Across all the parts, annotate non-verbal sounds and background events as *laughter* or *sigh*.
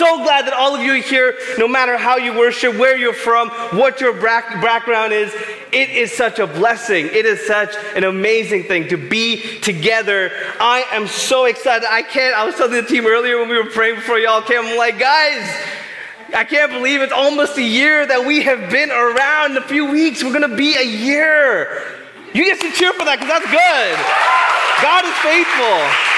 so glad that all of you are here, no matter how you worship, where you're from, what your background is. It is such a blessing. It is such an amazing thing to be together. I am so excited. I can't, I was telling the team earlier when we were praying before y'all came, I'm like, guys, I can't believe it's almost a year that we have been around. In a few weeks, we're gonna be a year. You get to cheer for that because that's good. God is faithful.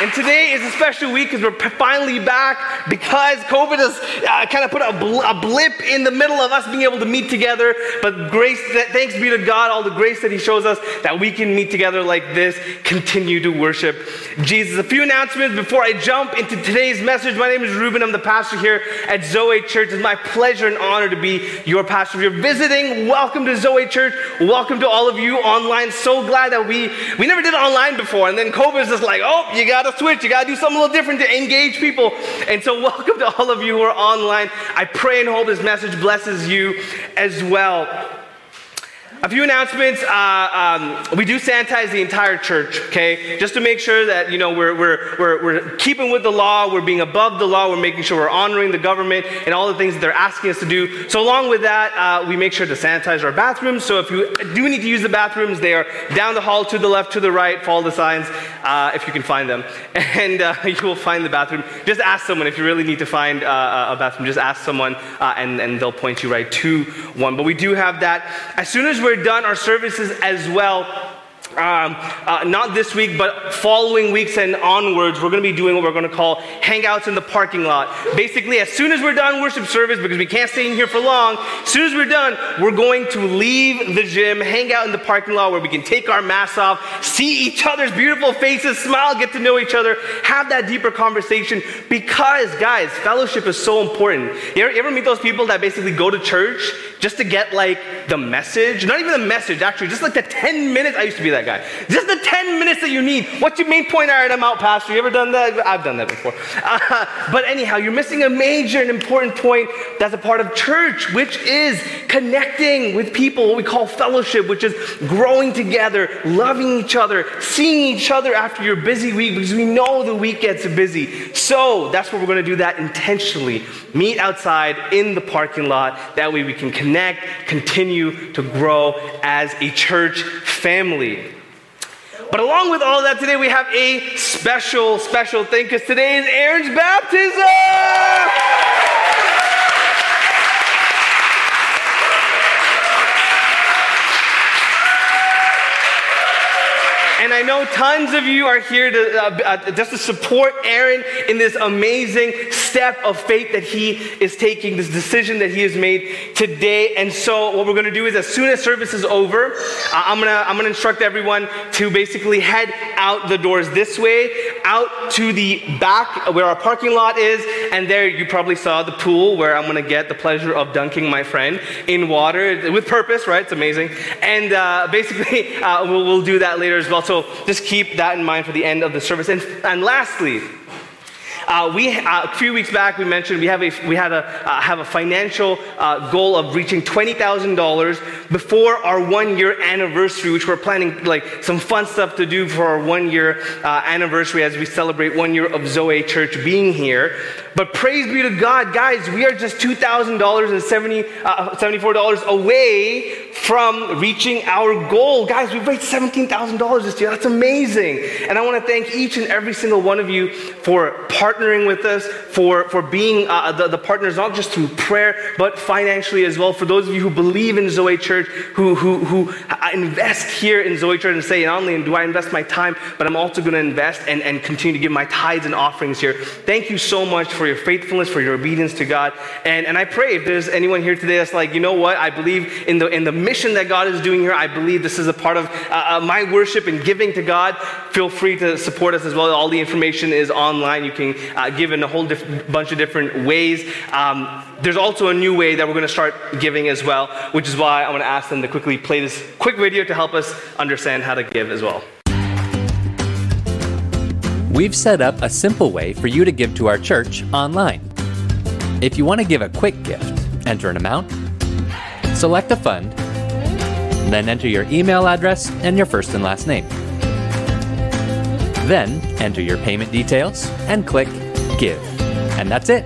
And today is a special week because we're finally back because COVID has uh, kind of put a, bl- a, blip in the middle of us being able to meet together. But grace, thanks be to God, all the grace that He shows us that we can meet together like this, continue to worship Jesus. A few announcements before I jump into today's message. My name is Reuben. I'm the pastor here at Zoe Church. It's my pleasure and honor to be your pastor. If you're visiting, welcome to Zoe Church. Welcome to all of you online. So glad that we we never did online before, and then COVID is just like, oh, you got to switch. You got to do something a little different to engage people. And so, *laughs* welcome to all of you who are online. I pray and hope this message blesses you as well. A few announcements. Uh, um, we do sanitize the entire church, okay? Just to make sure that, you know, we're, we're, we're, we're keeping with the law, we're being above the law, we're making sure we're honoring the government and all the things that they're asking us to do. So, along with that, uh, we make sure to sanitize our bathrooms. So, if you do need to use the bathrooms, they are down the hall to the left, to the right. Follow the signs uh, if you can find them. *laughs* And uh, you will find the bathroom. Just ask someone if you really need to find uh, a bathroom, just ask someone uh, and, and they'll point you right to one. But we do have that. As soon as we're we're done our services as well, um, uh, not this week, but following weeks and onwards, we're going to be doing what we're going to call hangouts in the parking lot. Basically, as soon as we're done worship service, because we can't stay in here for long, as soon as we're done, we're going to leave the gym, hang out in the parking lot where we can take our masks off, see each other's beautiful faces, smile, get to know each other, have that deeper conversation. Because, guys, fellowship is so important. You ever, you ever meet those people that basically go to church just to get like the message? Not even the message, actually, just like the 10 minutes. I used to be that guy. Just the 10 minutes that you need. What's your main point? All right, I'm out, Pastor. You ever done that? I've done that before. *laughs* Uh, but anyhow, you're missing a major and important point that's a part of church, which is connecting with people, what we call fellowship, which is growing together, loving each other, seeing each other after your busy week, because we know the week gets busy. So that's what we're going to do that intentionally. Meet outside in the parking lot. That way we can connect, continue to grow as a church family. But along with all that, today we have a special, special thing because today is Aaron's baptism. And I know tons of you are here to, uh, uh, just to support Aaron in this amazing step of faith that he is taking, this decision that he has made today. And so, what we're going to do is, as soon as service is over, uh, I'm going to I'm to instruct everyone to basically head out the doors this way, out to the back where our parking lot is, and there you probably saw the pool where I'm going to get the pleasure of dunking my friend in water with purpose, right? It's amazing. And uh, basically, *laughs* uh, we'll, we'll do that later as well. So just keep that in mind for the end of the service. And, and lastly, uh, we, uh, a few weeks back, we mentioned we have a, we had a, uh, have a financial uh, goal of reaching $20,000 before our one year anniversary, which we're planning like some fun stuff to do for our one year anniversary as we celebrate one year of Zoe Church being here. But praise be to God, guys, we are just $2,000 and 70, uh, $74 away from reaching our goal. Guys, we've raised $17,000 this year. That's amazing. And I want to thank each and every single one of you for partnering with us, for, for being uh, the, the partners, not just through prayer, but financially as well. For those of you who believe in Zoe Church, who, who, who invest here in Zoe Church and say, not only do I invest my time, but I'm also going to invest and, and continue to give my tithes and offerings here. Thank you so much for your faithfulness, for your obedience to God. And, and I pray if there's anyone here today that's like, you know what, I believe in the, in the mission that God is doing here. I believe this is a part of uh, uh, my worship and giving to God. Feel free to support us as well. All the information is online. You can uh, give in a whole bunch of different ways. Um, there's also a new way that we're going to start giving as well, which is why I want to ask them to quickly play this quick video to help us understand how to give as well. We've set up a simple way for you to give to our church online. If you want to give a quick gift, enter an amount, select a fund, then enter your email address and your first and last name. Then enter your payment details and click give. And that's it.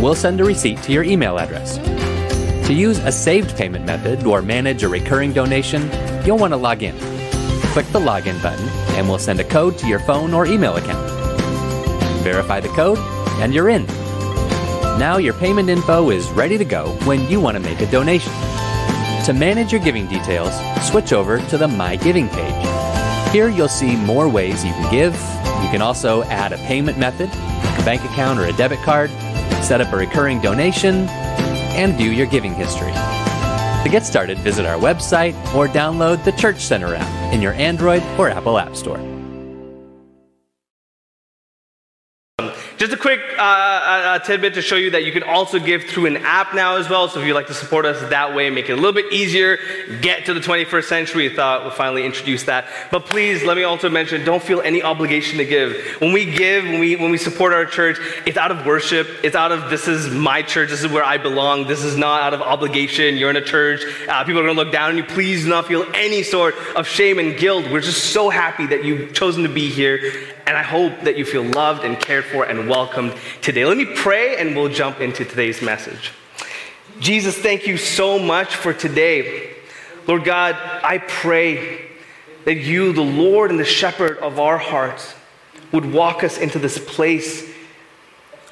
We'll send a receipt to your email address. To use a saved payment method or manage a recurring donation, you'll want to log in. Click the login button, and we'll send a code to your phone or email account. Verify the code, and you're in. Now your payment info is ready to go when you want to make a donation. To manage your giving details, switch over to the My Giving page. Here you'll see more ways you can give. You can also add a payment method, bank account or a debit card, set up a recurring donation, and view your giving history. To get started, visit our website or download the Church Center app in your Android or Apple App Store. Just a quick uh, uh, tidbit to show you that you can also give through an app now as well. So if you'd like to support us that way, make it a little bit easier, get to the 21st century, thought we'll finally introduce that. But please, let me also mention, don't feel any obligation to give. When we give, when we, when we support our church, it's out of worship. It's out of, this is my church, this is where I belong. This is not out of obligation. You're in a church. Uh, people are going to look down on you. Please do not feel any sort of shame and guilt. We're just so happy that you've chosen to be here and I hope that you feel loved and cared for and welcomed today. Let me pray and we'll jump into today's message. Jesus, thank you so much for today. Lord God, I pray that you, the Lord and the shepherd of our hearts, would walk us into this place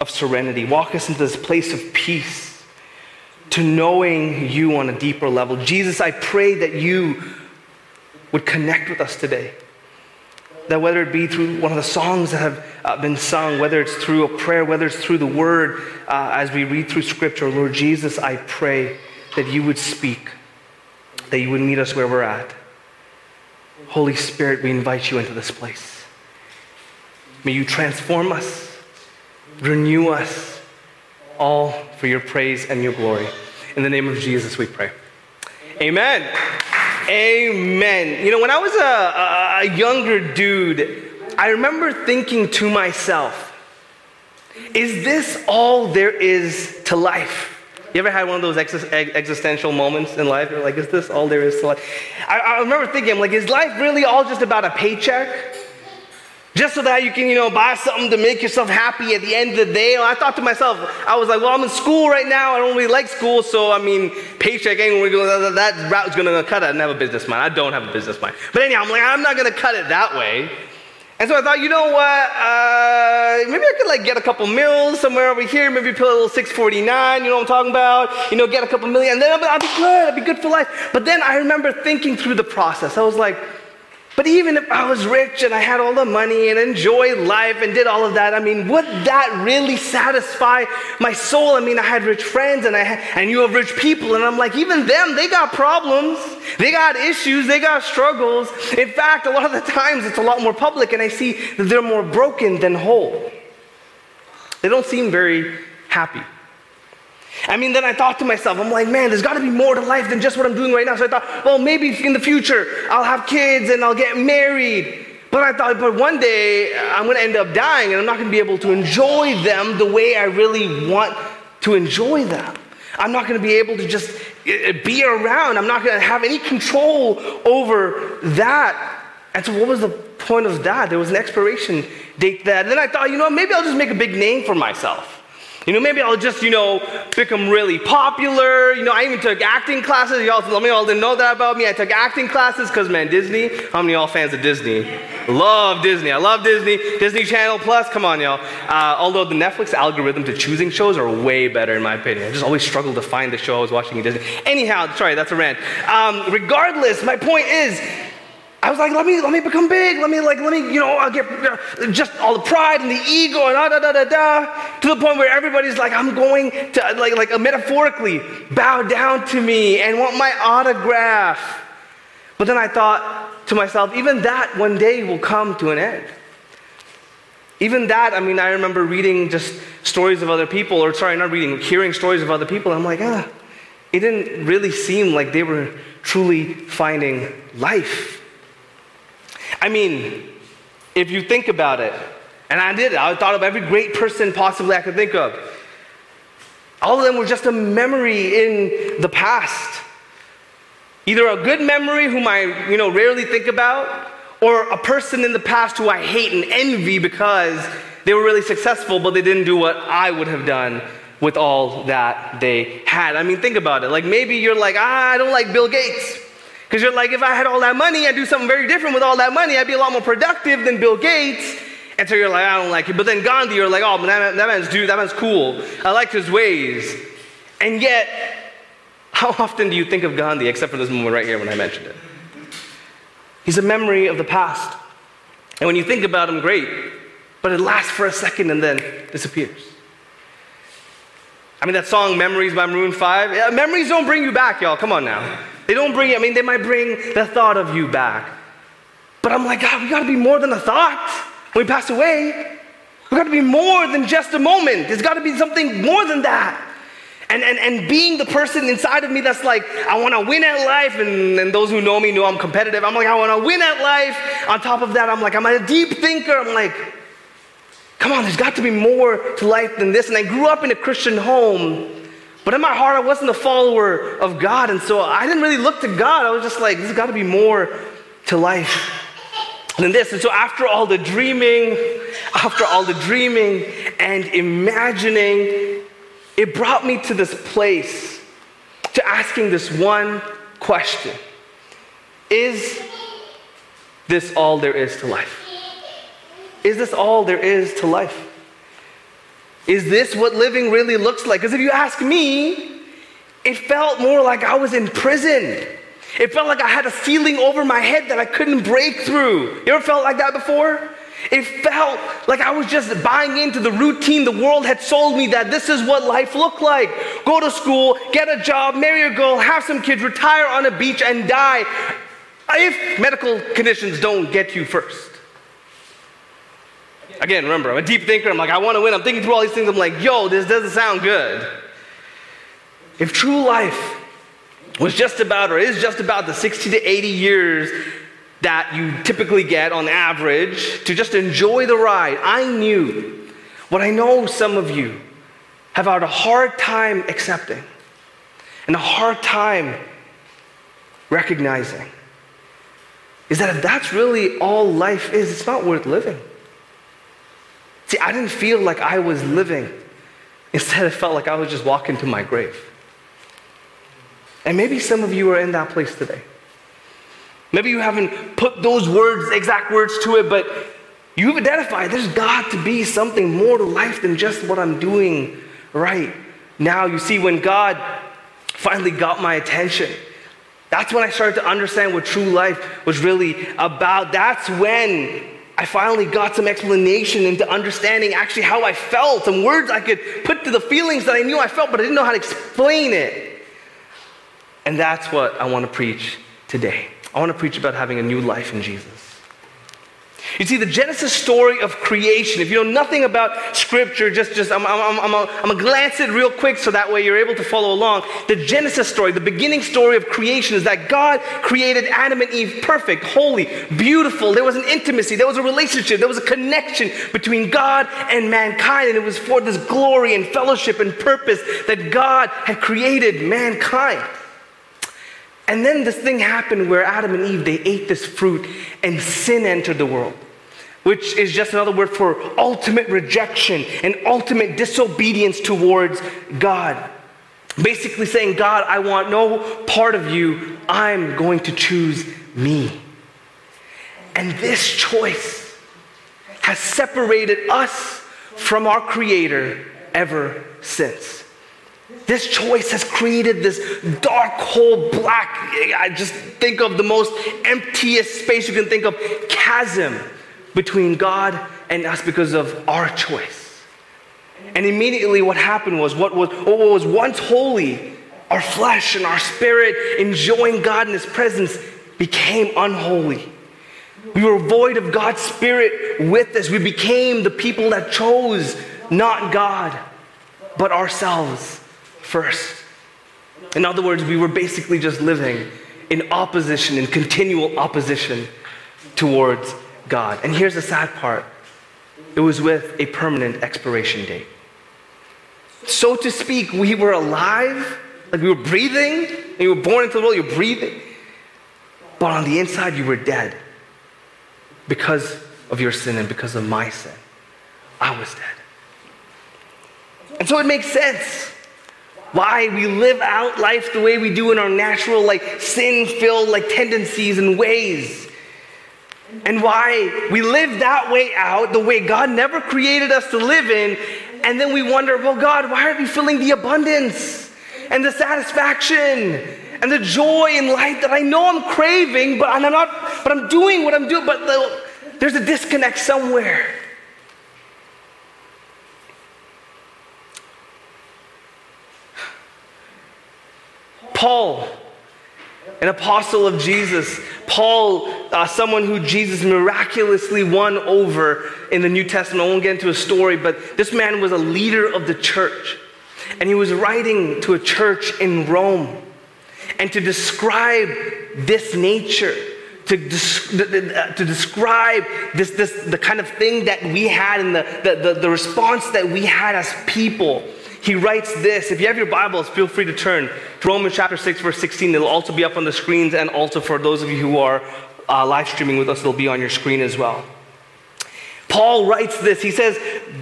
of serenity, walk us into this place of peace, to knowing you on a deeper level. Jesus, I pray that you would connect with us today that whether it be through one of the songs that have uh, been sung, whether it's through a prayer, whether it's through the word uh, as we read through scripture, Lord Jesus, I pray that you would speak, that you would meet us where we're at. Holy Spirit, we invite you into this place. May you transform us, renew us, all for your praise and your glory. In the name of Jesus, we pray. Amen. Amen. You know, when I was a, a, younger dude, I remember thinking to myself, is this all there is to life? You ever had one of those ex- existential moments in life? You're like, is this all there is to life? I, I remember thinking, like, is life really all just about a paycheck? Just so that you can, you know, buy something to make yourself happy at the end of the day. I thought to myself, I was like, well, I'm in school right now. I don't really like school, so I mean, paycheck ain't going that route's gonna cut it. I don't have a business mind. I don't have a business mind. But anyhow, I'm like, I'm not gonna cut it that way. And so I thought, you know what? Uh, maybe I could like get a couple mills somewhere over here. Maybe put a little 649. You know what I'm talking about? You know, get a couple million, and then I'll be good. I'll be good for life. But then I remember thinking through the process. I was like, but even if I was rich and I had all the money and enjoyed life and did all of that, I mean, would that really satisfy my soul? I mean, I had rich friends and I and you have rich people, and I'm like, even them, they got problems, they got issues, they got struggles. In fact, a lot of the times it's a lot more public, and I see that they're more broken than whole. They don't seem very happy. I mean, then I thought to myself, I'm like, man, there's got to be more to life than just what I'm doing right now. So I thought, well, maybe in the future I'll have kids and I'll get married. But I thought, but one day I'm going to end up dying and I'm not going to be able to enjoy them the way I really want to enjoy them. I'm not going to be able to just eh, eh, be around. I'm not going to have any control over that. And so, what was the point of that? There was an expiration date that. And then I thought, you know, maybe I'll just make a big name for myself. You know, maybe I'll just, you know, become really popular. You know, I even took acting classes. Y'all, some of y'all didn't know that about me. I took acting classes because, man, Disney. How many y'all fans of Disney? Love Disney. I love Disney. Disney Channel Plus. Come on, y'all. Uh, although the Netflix algorithm to choosing shows are way better, in my opinion. I just always struggled to find the show I was watching in Disney. Anyhow, sorry, that's a rant. Um, regardless, my point is, I was like, let me, let me become big. Let me, like, let me, you know, I'll get just all the pride and the ego and da da da da da, to the point where everybody's like, I'm going to, like, like metaphorically bow down to me and want my autograph. But then I thought to myself, even that one day will come to an end. Even that, I mean, I remember reading just stories of other people, or sorry, not reading, hearing stories of other people. I'm like, ah, it didn't really seem like they were truly finding life. I mean, if you think about it, and I did I thought of every great person possibly I could think of. All of them were just a memory in the past. Either a good memory, whom I you know, rarely think about, or a person in the past who I hate and envy because they were really successful, but they didn't do what I would have done with all that they had. I mean, think about it. Like maybe you're like, ah, I don't like Bill Gates. Because you're like, if I had all that money, I'd do something very different with all that money. I'd be a lot more productive than Bill Gates. And so you're like, I don't like it. But then Gandhi, you're like, oh, man, that, that man's dude, that man's cool. I like his ways. And yet, how often do you think of Gandhi, except for this moment right here when I mentioned it? He's a memory of the past. And when you think about him, great. But it lasts for a second and then disappears. I mean, that song, Memories by Maroon 5, yeah, memories don't bring you back, y'all. Come on now. They don't bring, I mean, they might bring the thought of you back. But I'm like, God, we gotta be more than a thought when we pass away. We gotta be more than just a moment. There's gotta be something more than that. And, and, and being the person inside of me that's like, I wanna win at life, and, and those who know me know I'm competitive. I'm like, I wanna win at life. On top of that, I'm like, I'm a deep thinker. I'm like, come on, there's got to be more to life than this. And I grew up in a Christian home, but in my heart, I wasn't a follower of God. And so I didn't really look to God. I was just like, there's got to be more to life than this. And so after all the dreaming, after all the dreaming and imagining, it brought me to this place to asking this one question Is this all there is to life? Is this all there is to life? Is this what living really looks like? Because if you ask me, it felt more like I was in prison. It felt like I had a ceiling over my head that I couldn't break through. You ever felt like that before? It felt like I was just buying into the routine the world had sold me that this is what life looked like. Go to school, get a job, marry a girl, have some kids, retire on a beach, and die if medical conditions don't get you first. Again, remember, I'm a deep thinker. I'm like, I want to win. I'm thinking through all these things. I'm like, yo, this doesn't sound good. If true life was just about, or is just about, the 60 to 80 years that you typically get on average to just enjoy the ride, I knew what I know some of you have had a hard time accepting and a hard time recognizing is that if that's really all life is, it's not worth living. See, I didn't feel like I was living. Instead, it felt like I was just walking to my grave. And maybe some of you are in that place today. Maybe you haven't put those words, exact words to it, but you've identified there's got to be something more to life than just what I'm doing right now. You see, when God finally got my attention, that's when I started to understand what true life was really about. That's when I finally got some explanation into understanding actually how I felt, some words I could put to the feelings that I knew I felt, but I didn't know how to explain it. And that's what I want to preach today. I want to preach about having a new life in Jesus. You see, the Genesis story of creation, if you know nothing about Scripture, just, just I'm, I'm, I'm, I'm going to glance it real quick so that way you're able to follow along. The Genesis story, the beginning story of creation, is that God created Adam and Eve perfect, holy, beautiful. There was an intimacy, there was a relationship, there was a connection between God and mankind, and it was for this glory and fellowship and purpose that God had created mankind. And then this thing happened where Adam and Eve, they ate this fruit and sin entered the world, which is just another word for ultimate rejection and ultimate disobedience towards God. Basically saying, God, I want no part of you. I'm going to choose me. And this choice has separated us from our Creator ever since. This choice has created this dark hole, black, I just think of the most emptiest space you can think of, chasm between God and us because of our choice. And immediately what happened was what was, what was once holy, our flesh and our spirit enjoying God in His presence became unholy. We were void of God's spirit with us. We became the people that chose not God, but ourselves first. In other words, we were basically just living in opposition, in continual opposition towards God. And here's the sad part it was with a permanent expiration date. So to speak, we were alive, like we were breathing, and you were born into the world, you're breathing. But on the inside, you were dead. because of your sin and because of my sin. I was dead. And so it makes sense why we live out life the way we do in our natural, like sin filled, like tendencies and ways. And why we live that way out, the way God never created us to live in. And then we wonder, well, God, why aren't we feeling the abundance and the satisfaction and the joy and life that I know I'm craving, but I'm not, but I'm doing what I'm doing, but the, there's a disconnect somewhere. Paul, an apostle of Jesus, Paul, uh, someone who Jesus miraculously won over in the New Testament. I won't get into a story, but this man was a leader of the church. And he was writing to a church in Rome. And to describe this nature, to, des- to describe this, this, the kind of thing that we had and the, the, the, the response that we had as people, he writes this. If you have your Bibles, feel free to turn to Romans chapter 6, verse 16. It'll also be up on the screens, and also for those of you who are uh, live streaming with us, it'll be on your screen as well. Paul writes this. He says,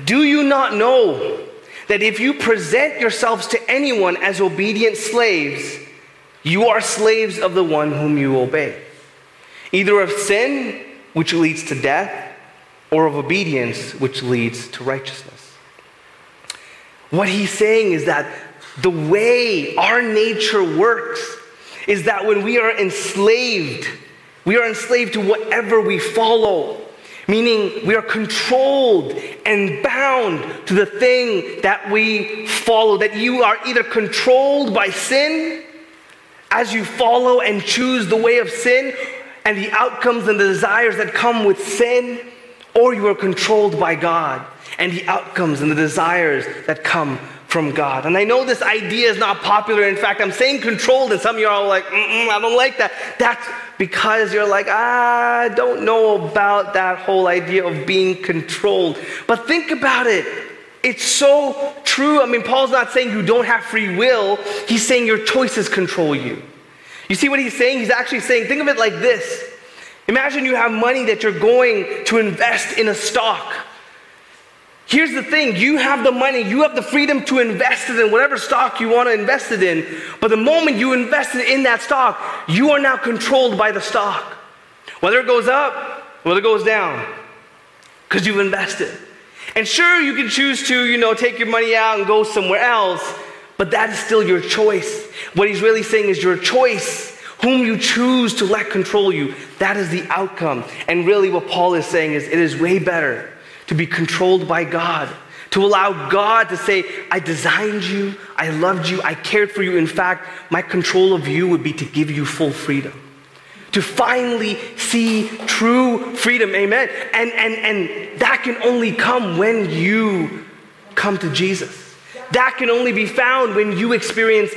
Do you not know that if you present yourselves to anyone as obedient slaves, you are slaves of the one whom you obey, either of sin, which leads to death, or of obedience, which leads to righteousness. What he's saying is that the way our nature works is that when we are enslaved, we are enslaved to whatever we follow, meaning we are controlled and bound to the thing that we follow. That you are either controlled by sin as you follow and choose the way of sin and the outcomes and the desires that come with sin, or you are controlled by God and the outcomes and the desires that come from God. And I know this idea is not popular. In fact, I'm saying controlled, and some of you are like, I don't like that. That's because you're like, I don't know about that whole idea of being controlled. But think about it. It's so true. I mean, Paul's not saying you don't have free will, he's saying your choices control you. You see what he's saying? He's actually saying, think of it like this Imagine you have money that you're going to invest in a stock. Here's the thing you have the money, you have the freedom to invest it in whatever stock you want to invest it in. But the moment you invest it in that stock, you are now controlled by the stock. Whether it goes up, whether it goes down, because you've invested. And sure, you can choose to, you know, take your money out and go somewhere else, but that is still your choice. What he's really saying is your choice, whom you choose to let control you, that is the outcome. And really, what Paul is saying is it is way better to be controlled by God, to allow God to say, I designed you, I loved you, I cared for you. In fact, my control of you would be to give you full freedom. To finally see true freedom, amen. And, and, and that can only come when you come to Jesus. That can only be found when you experience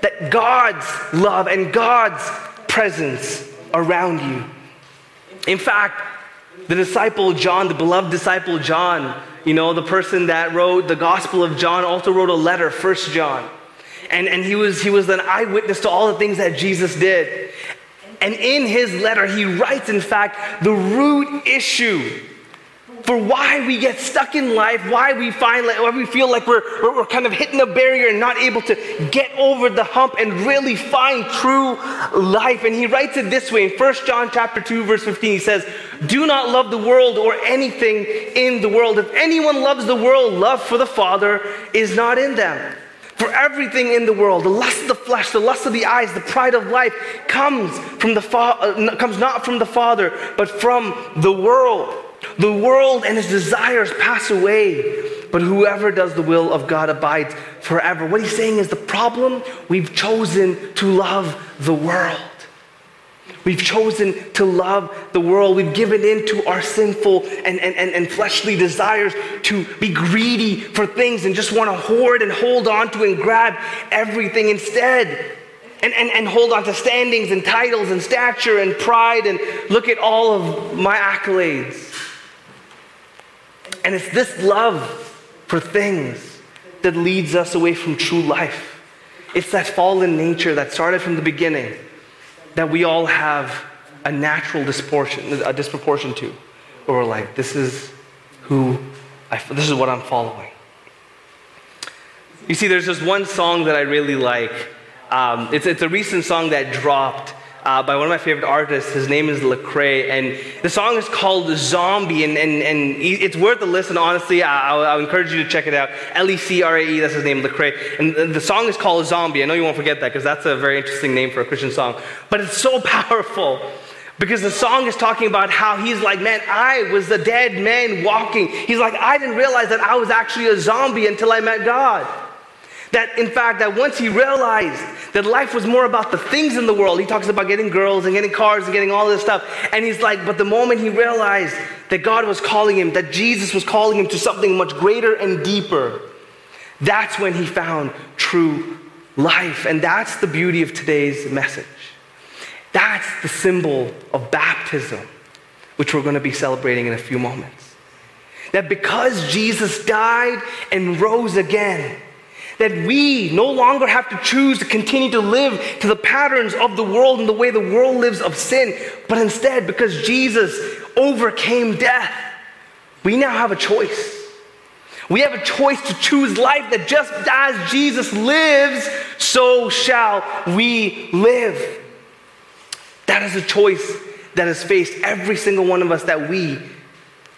that God's love and God's presence around you. In fact, the disciple John, the beloved disciple John, you know, the person that wrote the Gospel of John, also wrote a letter, First John. And, and he, was, he was an eyewitness to all the things that Jesus did. And in his letter, he writes, in fact, the root issue for why we get stuck in life, why we find like, why we feel like we're, we're, we're, kind of hitting a barrier and not able to get over the hump and really find true life. And he writes it this way in 1 John chapter 2, verse 15. He says, Do not love the world or anything in the world. If anyone loves the world, love for the Father is not in them. For everything in the world, the lust of the flesh, the lust of the eyes, the pride of life comes from the fa- uh, comes not from the Father, but from the world. The world and its desires pass away, but whoever does the will of God abides forever. What he's saying is the problem we've chosen to love the world. We've chosen to love the world. We've given in to our sinful and, and, and, and fleshly desires to be greedy for things and just want to hoard and hold on to and grab everything instead. And, and, and hold on to standings and titles and stature and pride and look at all of my accolades. And it's this love for things that leads us away from true life. It's that fallen nature that started from the beginning that we all have a natural disproportion, a disproportion to, where we're like, this is who I, this is what I'm following. You see, there's this one song that I really like. Um, it's, it's a recent song that dropped uh, by one of my favorite artists. His name is Lecrae, and the song is called Zombie, and, and, and it's worth a listen, honestly. I, I, I encourage you to check it out. L E C R A E, that's his name, Lecrae. And the song is called Zombie. I know you won't forget that because that's a very interesting name for a Christian song. But it's so *laughs* powerful. Because the song is talking about how he's like, man, I was the dead man walking. He's like, I didn't realize that I was actually a zombie until I met God. That, in fact, that once he realized that life was more about the things in the world, he talks about getting girls and getting cars and getting all this stuff. And he's like, but the moment he realized that God was calling him, that Jesus was calling him to something much greater and deeper, that's when he found true life. And that's the beauty of today's message. That's the symbol of baptism, which we're going to be celebrating in a few moments. That because Jesus died and rose again, that we no longer have to choose to continue to live to the patterns of the world and the way the world lives of sin, but instead, because Jesus overcame death, we now have a choice. We have a choice to choose life that just as Jesus lives, so shall we live. That is a choice that has faced every single one of us that we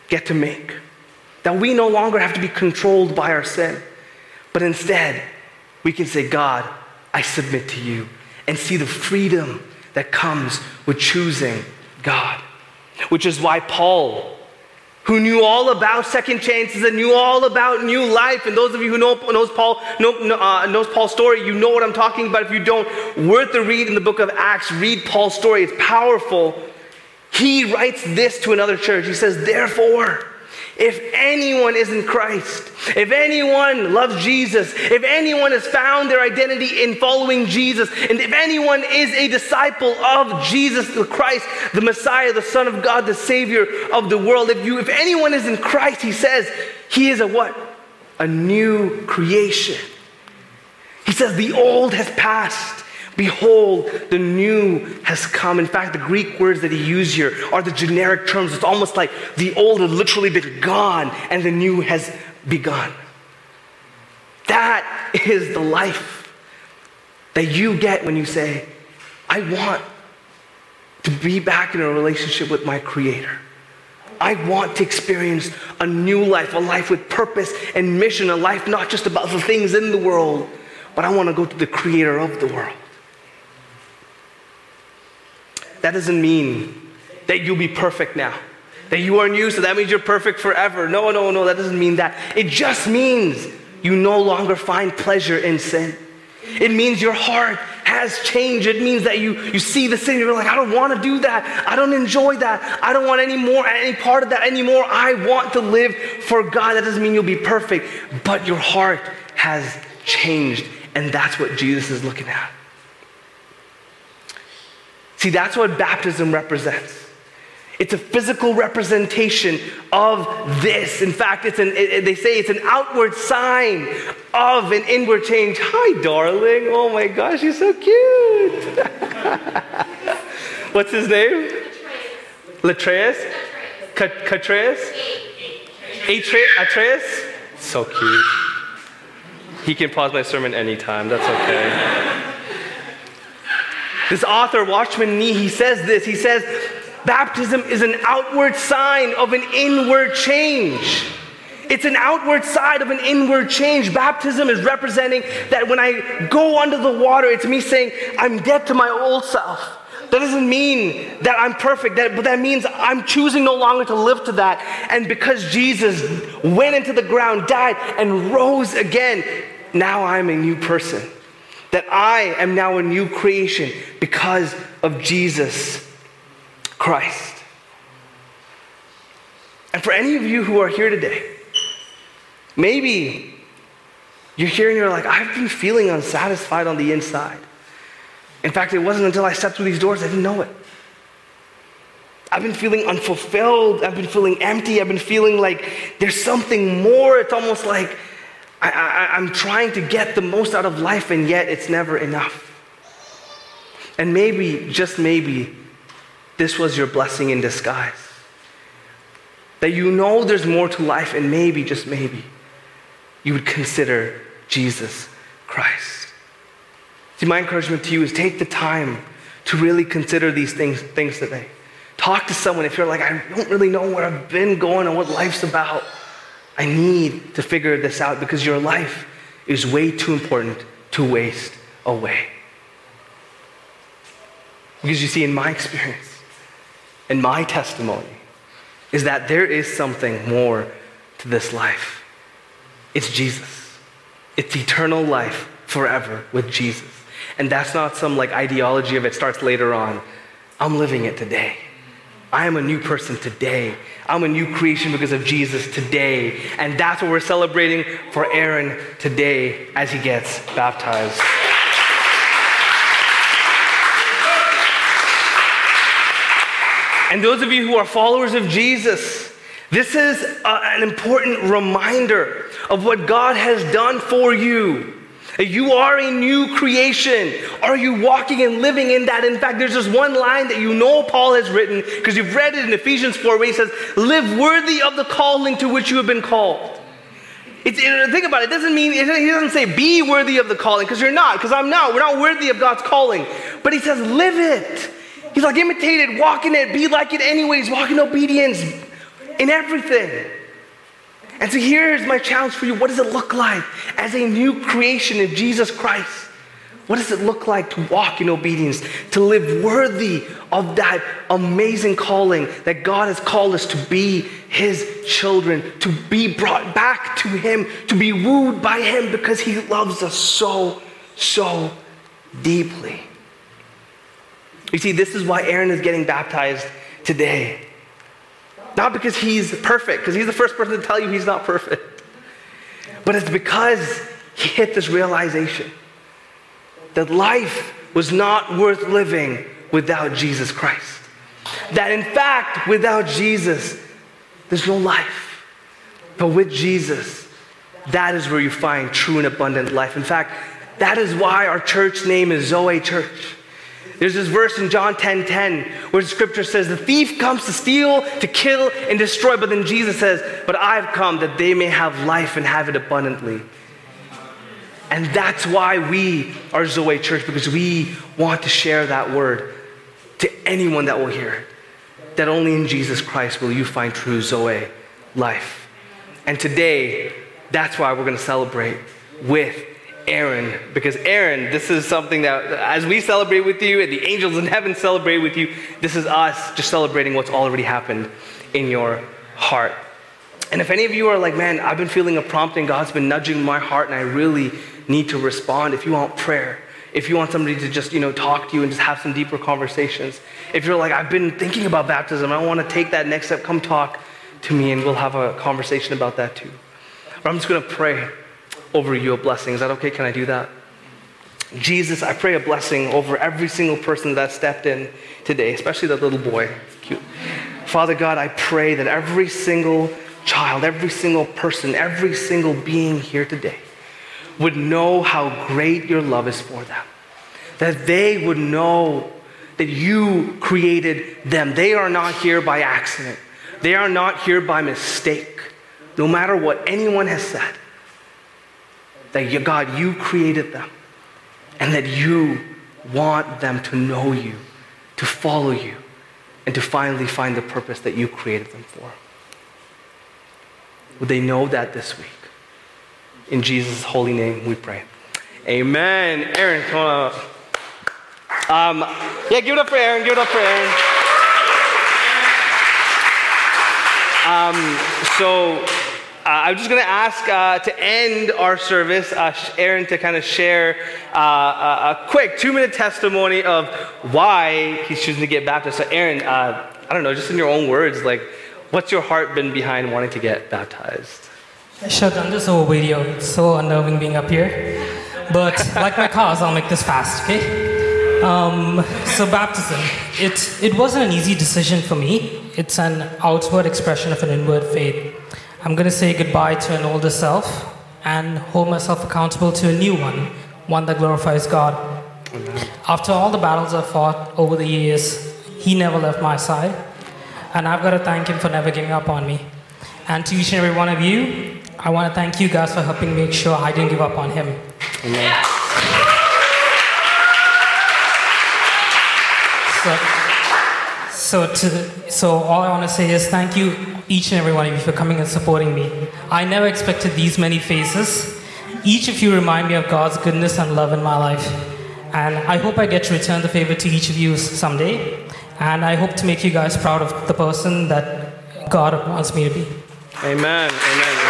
get to make. That we no longer have to be controlled by our sin. But instead, we can say, God, I submit to you, and see the freedom that comes with choosing God. Which is why Paul, who knew all about second chances and knew all about new life, and those of you who know knows Paul know, uh, knows Paul's story, you know what I'm talking about. If you don't, worth the read in the book of Acts. Read Paul's story; it's powerful. He writes this to another church. He says, "Therefore." If anyone is in Christ, if anyone loves Jesus, if anyone has found their identity in following Jesus, and if anyone is a disciple of Jesus the Christ, the Messiah, the Son of God, the Savior of the world, if you if anyone is in Christ, he says, he is a what? A new creation. He says the old has passed Behold, the new has come. In fact, the Greek words that he used here are the generic terms. It's almost like the old has literally been gone and the new has begun. That is the life that you get when you say, I want to be back in a relationship with my Creator. I want to experience a new life, a life with purpose and mission, a life not just about the things in the world, but I want to go to the Creator of the world. That doesn't mean that you'll be perfect now. That you are new, so that means you're perfect forever. No, no, no, that doesn't mean that. It just means you no longer find pleasure in sin. It means your heart has changed. It means that you, you see the sin, you're like, I don't want to do that. I don't enjoy that. I don't want any more, any part of that anymore. I want to live for God. That doesn't mean you'll be perfect, but your heart has changed. And that's what Jesus is looking at. See, that's what baptism represents. It's a physical representation of this. In fact, it's an, it, they say it's an outward sign of an inward change. Hi, darling. Oh my gosh, you're so cute. *laughs* What's his name? Latreus? Catreus? Atreus? So cute. He can pause my sermon anytime. That's okay. This author, Watchman Nee, he says this. He says, baptism is an outward sign of an inward change. It's an outward side of an inward change. Baptism is representing that when I go under the water, it's me saying, I'm dead to my old self. That doesn't mean that I'm perfect, that, but that means I'm choosing no longer to live to that. And because Jesus went into the ground, died, and rose again, now I'm a new person that I am now a new creation because of Jesus Christ. And for any of you who are here today, maybe you're here and you're like, I've been feeling unsatisfied on the inside. In fact, it wasn't until I stepped through these doors I didn't know it. I've been feeling unfulfilled. I've been feeling empty. I've been feeling like there's something more. It's almost like I, I, I'm trying to get the most out of life, and yet it's never enough. And maybe, just maybe, this was your blessing in disguise. That you know there's more to life, and maybe, just maybe, you would consider Jesus Christ. See, my encouragement to you is take the time to really consider these things, things today. Talk to someone if you're like, I don't really know where I've been going and what life's about. I need to figure this out because your life is way too important to waste away. Because you see, in my experience, in my testimony, is that there is something more to this life. It's Jesus. It's eternal life forever with Jesus. And that's not some like ideology of it starts later on. I'm living it today. I am a new person today. I'm a new creation because of Jesus today. And that's what we're celebrating for Aaron today as he gets baptized. And those of you who are followers of Jesus, this is a, an important reminder of what God has done for you. You are a new creation. Are you walking and living in that? In fact, there's just one line that you know Paul has written because you've read it in Ephesians 4 where he says, Live worthy of the calling to which you have been called. It's, it, think about it. It doesn't mean, he doesn't say be worthy of the calling because you're not, because I'm not. We're not worthy of God's calling. But he says, live it. He's like, imitate it, walk in it, be like it anyways, walk in obedience in everything. And so here's my challenge for you. What does it look like as a new creation in Jesus Christ? What does it look like to walk in obedience, to live worthy of that amazing calling that God has called us to be His children, to be brought back to Him, to be wooed by Him because He loves us so, so deeply? You see, this is why Aaron is getting baptized today. Not because he's perfect, because he's the first person to tell you he's not perfect, but it's because he hit this realization that life was not worth living without Jesus Christ. That in fact, without Jesus, there's no life. But with Jesus, that is where you find true and abundant life. In fact, that is why our church name is Zoe Church. There's this verse in John 10 10 where the scripture says, The thief comes to steal, to kill, and destroy. But then Jesus says, But I've come that they may have life and have it abundantly. And that's why we are Zoe Church, because we want to share that word to anyone that will hear it. That only in Jesus Christ will you find true Zoe life. And today, that's why we're going to celebrate with Aaron, because Aaron, this is something that as we celebrate with you and the angels in heaven celebrate with you, this is us just celebrating what's already happened in your heart. And if any of you are like, man, I've been feeling a prompting, God's been nudging my heart, and I really need to respond, if you want prayer, if you want somebody to just, you know, talk to you and just have some deeper conversations, if you're like, I've been thinking about baptism, I want to take that next step, come talk to me and we'll have a conversation about that too. But I'm just going to pray over you a blessing. Is that okay? Can I do that? Jesus, I pray a blessing over every single person that stepped in today, especially that little boy. Cute. Father God, I pray that every single child, every single person, every single being here today would know how great your love is for them. That they would know that you created them. They are not here by accident, they are not here by mistake, no matter what anyone has said that God, you created them and that you want them to know you, to follow you, and to finally find the purpose that you created them for. Would they know that this week? In Jesus' holy name we pray. Amen. Aaron, come on up. Um, yeah, give it up for Aaron. Give it up for Aaron. Um, so uh, I'm just going to ask uh, to end our service, uh, Aaron, to kind of share uh, a, a, quick two minute testimony of why he's choosing to get baptized. So, Aaron, uh, I don't know, just in your own words, like, what's your heart been behind wanting to get baptized? Shut down this whole video. It's so unnerving being up here. But like my cars, I'll make this fast, okay? Um, so baptism, it, it wasn't an easy decision for me. It's an outward expression of an inward faith. I'm going to say goodbye to an older self and hold myself accountable to a new one, one that glorifies God. Amen. After all the battles I've fought over the years, He never left my side. And I've got to thank Him for never giving up on me. And to each and every one of you, I want to thank you guys for helping make sure I didn't give up on Him. So, so, to, so all I want to say is thank you, each and every one of you, for coming and supporting me. I never expected these many faces. Each of you remind me of God's goodness and love in my life. And I hope I get to return the favor to each of you someday. And I hope to make you guys proud of the person that God wants me to be. Amen. Amen.